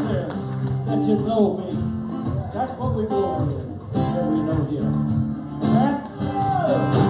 says that you know me. That's what we glory in, that we know him. Amen?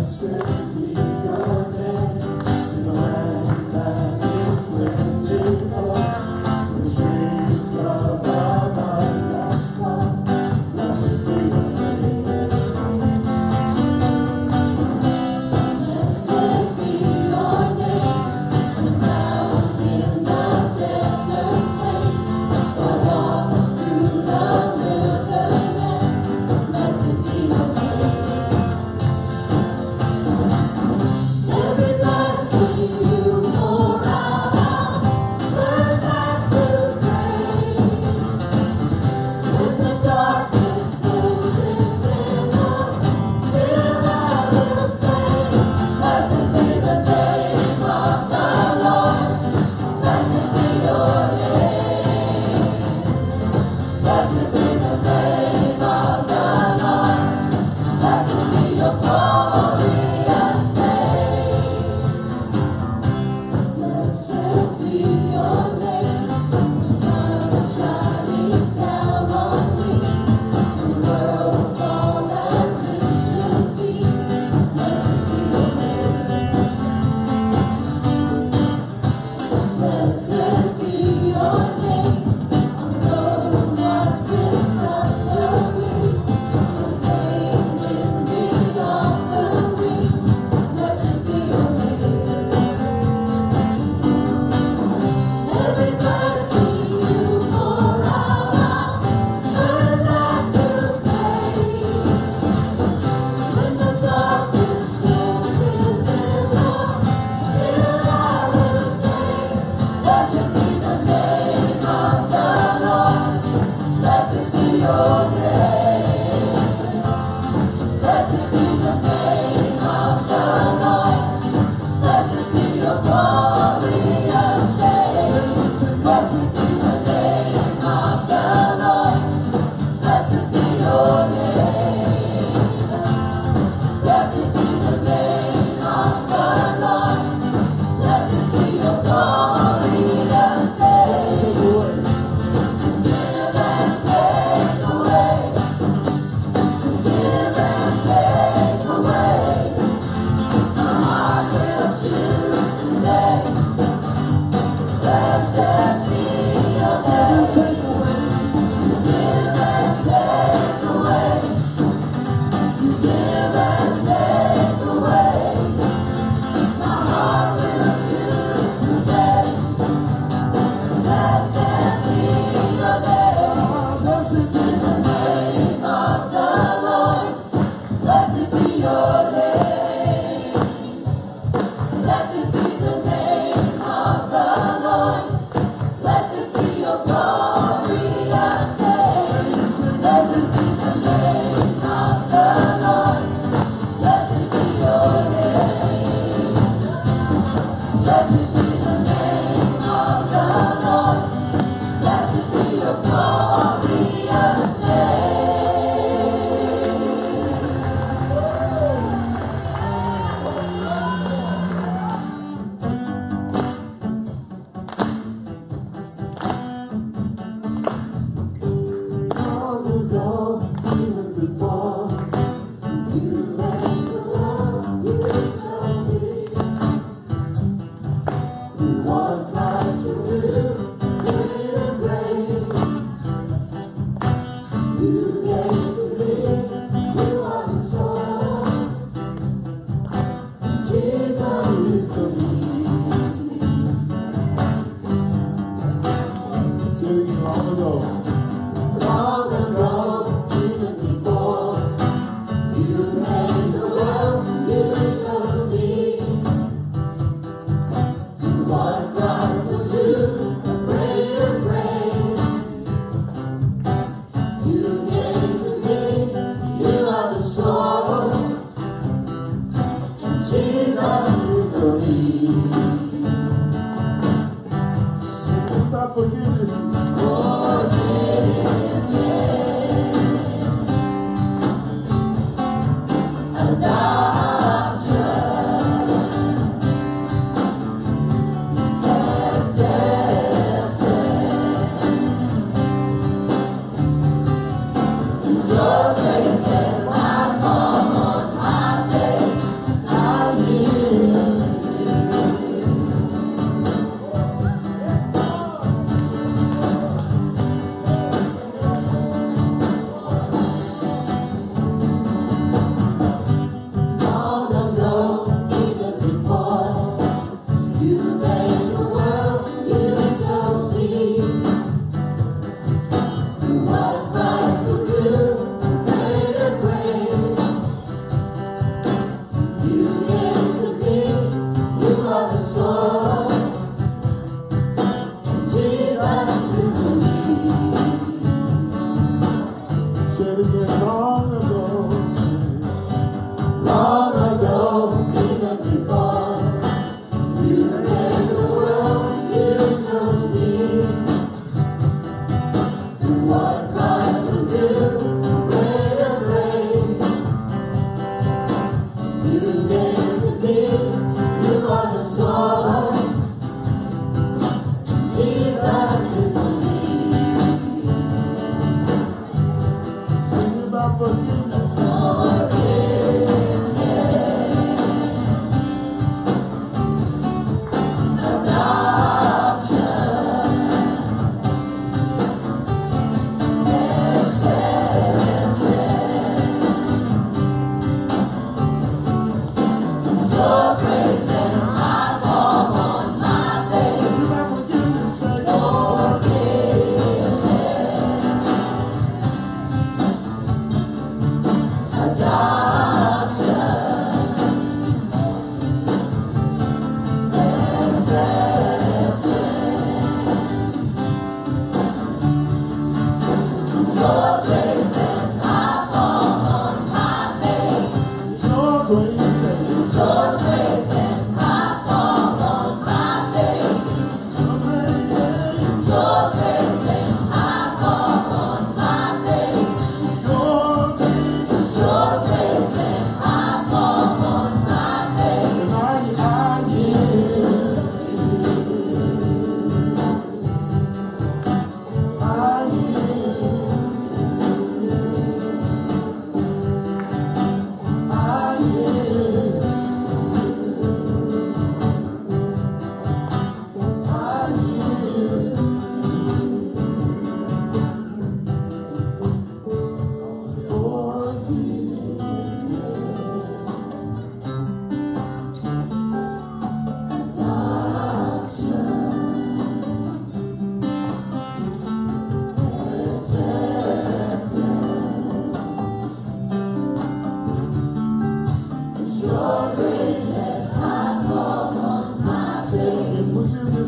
I said.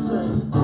say.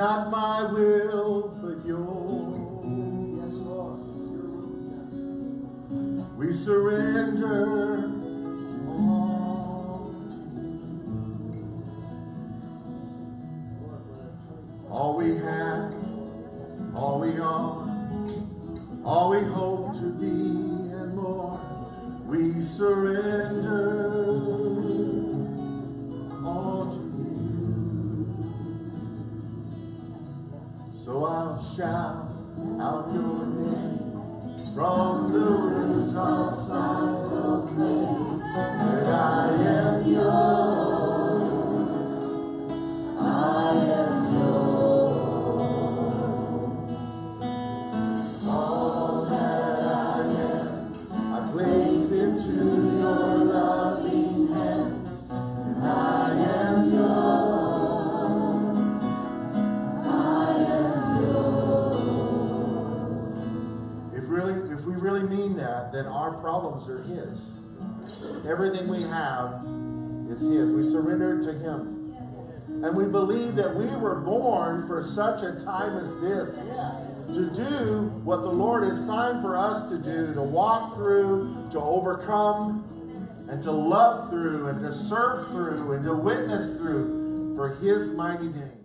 All we have are His. Everything we have is His. We surrender to Him. And we believe that we were born for such a time as this to do what the Lord has signed for us to do, to walk through, to overcome, and to love through, and to serve through, and to witness through for His mighty name.